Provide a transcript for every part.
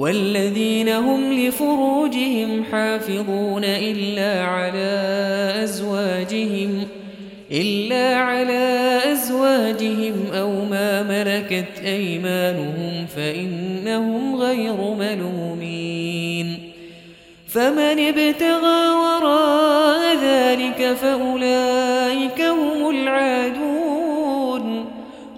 والذين هم لفروجهم حافظون إلا على أزواجهم إلا على أزواجهم أو ما ملكت أيمانهم فإنهم غير ملومين. فمن ابتغى وراء ذلك فأولئك هم العادون.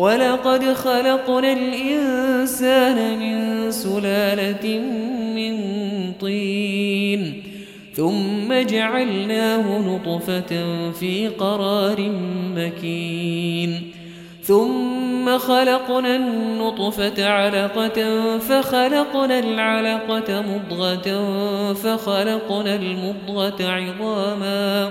ولقد خلقنا الإنسان من سلالة من طين ثم جعلناه نطفة في قرار مكين ثم خلقنا النطفة علقة فخلقنا العلقة مضغة فخلقنا المضغة عظاما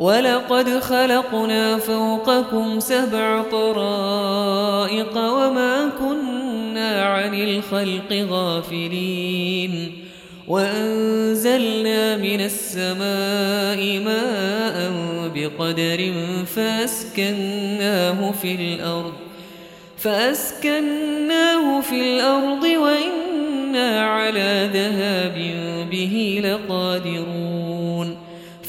ولقد خلقنا فوقكم سبع طرائق وما كنا عن الخلق غافلين. وأنزلنا من السماء ماء بقدر فأسكناه في الأرض فأسكناه في الأرض وإنا على ذهاب به لقادرون.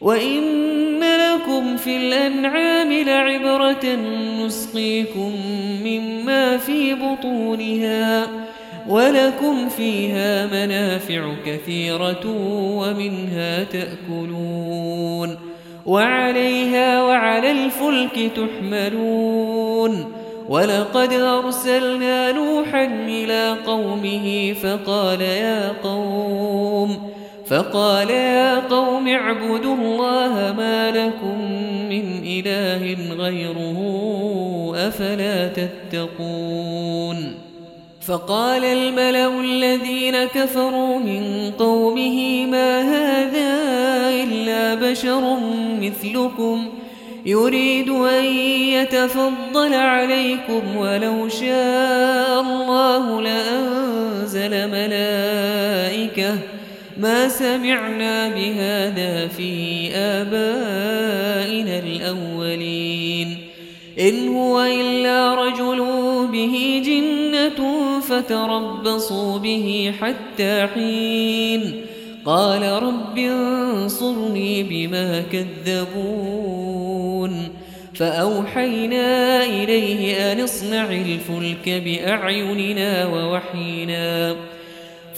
وإن لكم في الأنعام لعبرة نسقيكم مما في بطونها ولكم فيها منافع كثيرة ومنها تأكلون وعليها وعلى الفلك تحملون ولقد أرسلنا نوحا إلى قومه فقال يا قوم فقال يا قوم اعبدوا الله ما لكم من إله غيره أفلا تتقون. فقال الملأ الذين كفروا من قومه ما هذا إلا بشر مثلكم يريد أن يتفضل عليكم ولو شاء الله لأنزل ملائكة ما سمعنا بهذا في آبائنا الأولين. إن هو إلا رجل به جنة فتربصوا به حتى حين. قال رب انصرني بما كذبون. فأوحينا إليه أن اصنع الفلك بأعيننا ووحينا.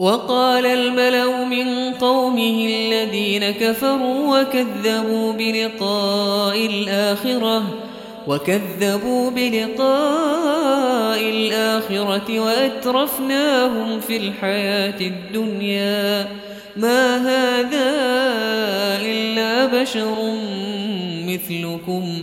وقال الملأ من قومه الذين كفروا وكذبوا بلقاء الآخرة وكذبوا بلقاء الآخرة وأترفناهم في الحياة الدنيا. ما هذا إلا بشر مثلكم.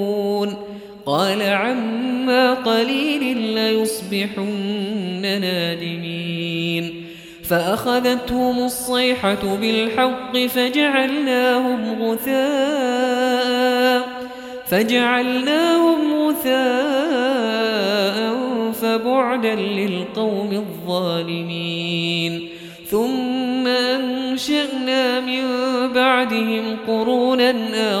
قال عما قليل ليصبحن نادمين. فأخذتهم الصيحة بالحق فجعلناهم غثاء فجعلناهم غثاء فبعدا للقوم الظالمين. ثم أنشأنا من بعدهم قرونا آخرين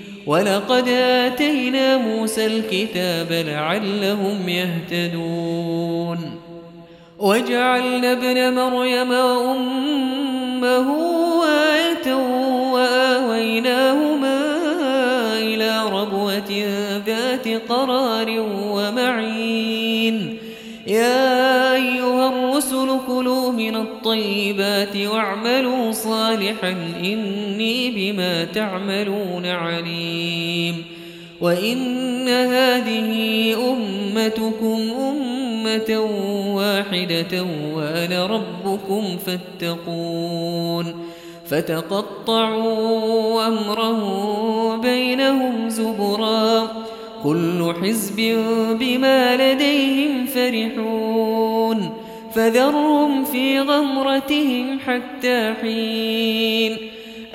ولقد آتينا موسى الكتاب لعلهم يهتدون. وجعلنا ابن مريم وأمه آية وآويناهما إلى ربوة ذات قرار ومعين. يا الطيبات واعملوا صالحا إني بما تعملون عليم. وإن هذه أمتكم أمة واحدة وأنا ربكم فاتقون. فتقطعوا أمرهم بينهم زبرا. كل حزب بما لديهم فرحون. فذرهم في غمرتهم حتى حين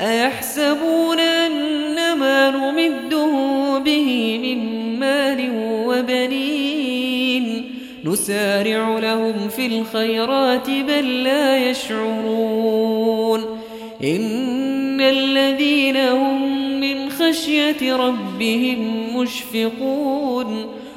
أيحسبون أن ما نمدهم به من مال وبنين نسارع لهم في الخيرات بل لا يشعرون إن الذين هم من خشية ربهم مشفقون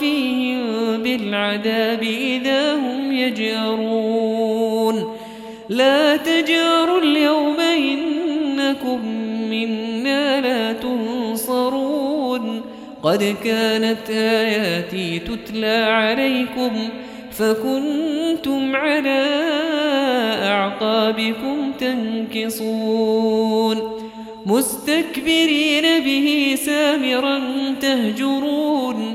مترفيهم بالعذاب إذا هم يجأرون لا تجاروا اليوم إنكم منا لا تنصرون. قد كانت آياتي تتلى عليكم فكنتم على أعقابكم تنكصون. مستكبرين به سامرا تهجرون.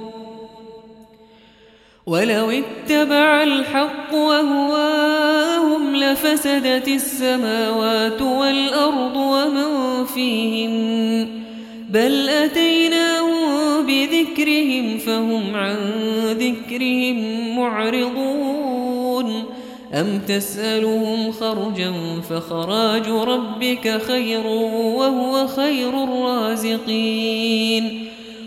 ولو اتبع الحق وهواهم لفسدت السماوات والأرض ومن فيهن بل أتيناهم بذكرهم فهم عن ذكرهم معرضون أم تسألهم خرجا فخراج ربك خير وهو خير الرازقين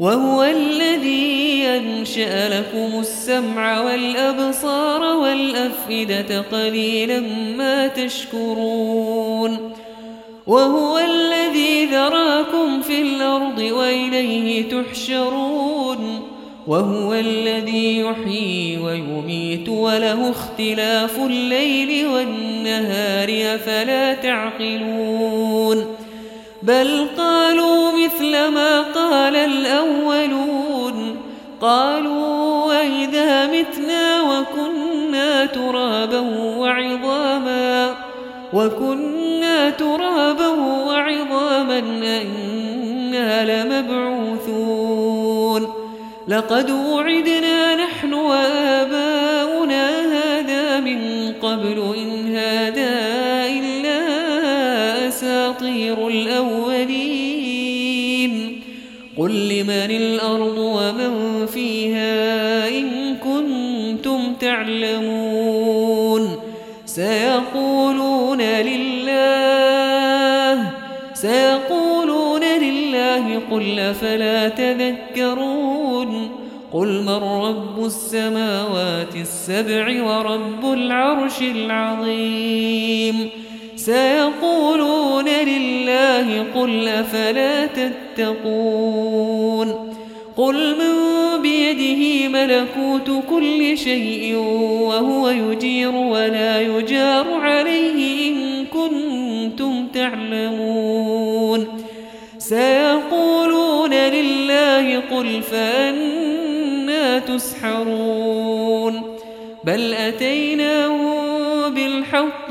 وهو الذي أنشأ لكم السمع والأبصار والأفئدة قليلا ما تشكرون. وهو الذي ذراكم في الأرض وإليه تحشرون. وهو الذي يحيي ويميت وله اختلاف الليل والنهار أفلا تعقلون. بل قالوا مثل ما قال الأولون. قالوا وإذا متنا وكنا ترابا وعظاما وكنا ترابا وعظاما أئنا لمبعوثون. لقد وعدنا نحن وآباؤنا قل لمن الأرض ومن فيها إن كنتم تعلمون سيقولون لله سيقولون لله قل أفلا تذكرون قل من رب السماوات السبع ورب العرش العظيم سيقولون لله قل أفلا تتقون قل من بيده ملكوت كل شيء وهو يجير ولا يجار عليه إن كنتم تعلمون سيقولون لله قل فأنا تسحرون بل أتيناهم بالحق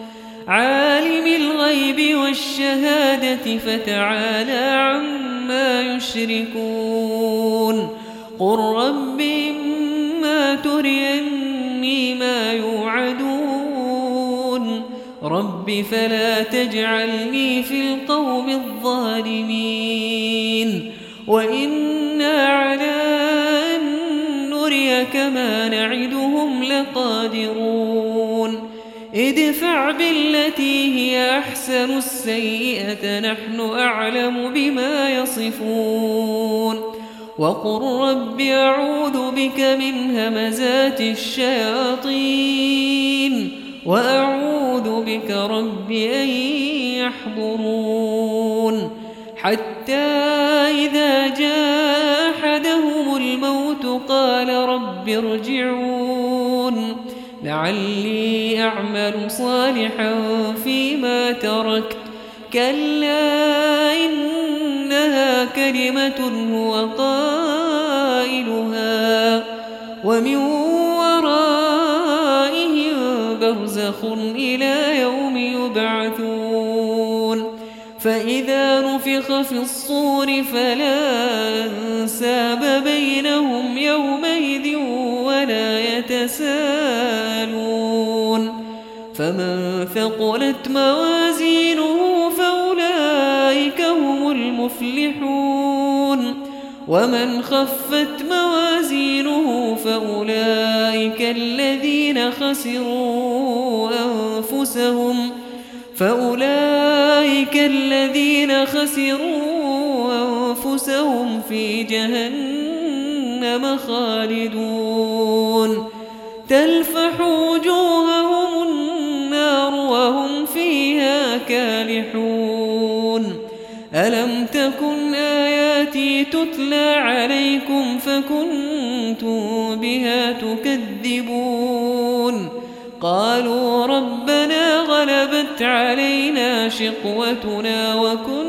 عالم الغيب والشهادة فتعالى عما يشركون. قل رب ما تريني ما يوعدون. رب فلا تجعلني في القوم الظالمين. وإنا على أن نريك ما نعدهم لقادرون. ادفع بالتي هي أحسن السيئة نحن أعلم بما يصفون. وقل رب أعوذ بك من همزات الشياطين وأعوذ بك رب أن يحضرون. حتى إذا جاء أحدهم الموت قال رب ارجعون. لعلي أعمل صالحا فيما تركت. كلا إنها كلمة هو قائلها ومن ورائهم برزخ إلى يوم يبعثون. فإذا نفخ في الصور فلا أنساب بينهم يومئذ ولا يتسالون فمن ثقلت موازينه فأولئك هم المفلحون. ومن خفت موازينه فأولئك الذين خسروا أنفسهم. فأولئك الذين خسروا أنفسهم في جهنم خالدون. تلفح وجوههم كالحون ألم تكن آياتي تتلى عليكم فكنتم بها تكذبون؟ قالوا ربنا غلبت علينا شقوتنا وكنا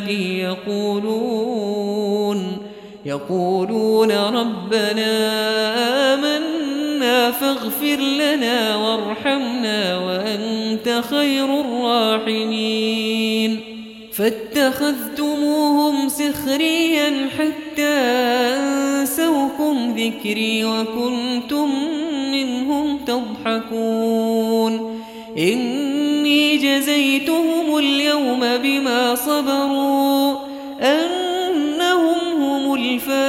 عبادي يقولون يقولون ربنا آمنا فاغفر لنا وارحمنا وأنت خير الراحمين فاتخذتموهم سخريا حتى أنسوكم ذكري وكنتم منهم تضحكون إني جزيتهم اليوم بما صبروا أنهم هم الفائزون.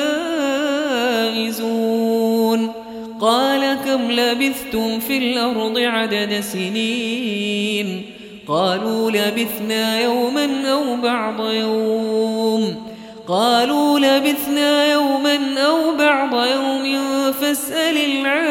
قال كم لبثتم في الأرض عدد سنين؟ قالوا لبثنا يوما أو بعض يوم. قالوا لبثنا يوما أو بعض يوم فاسأل العادين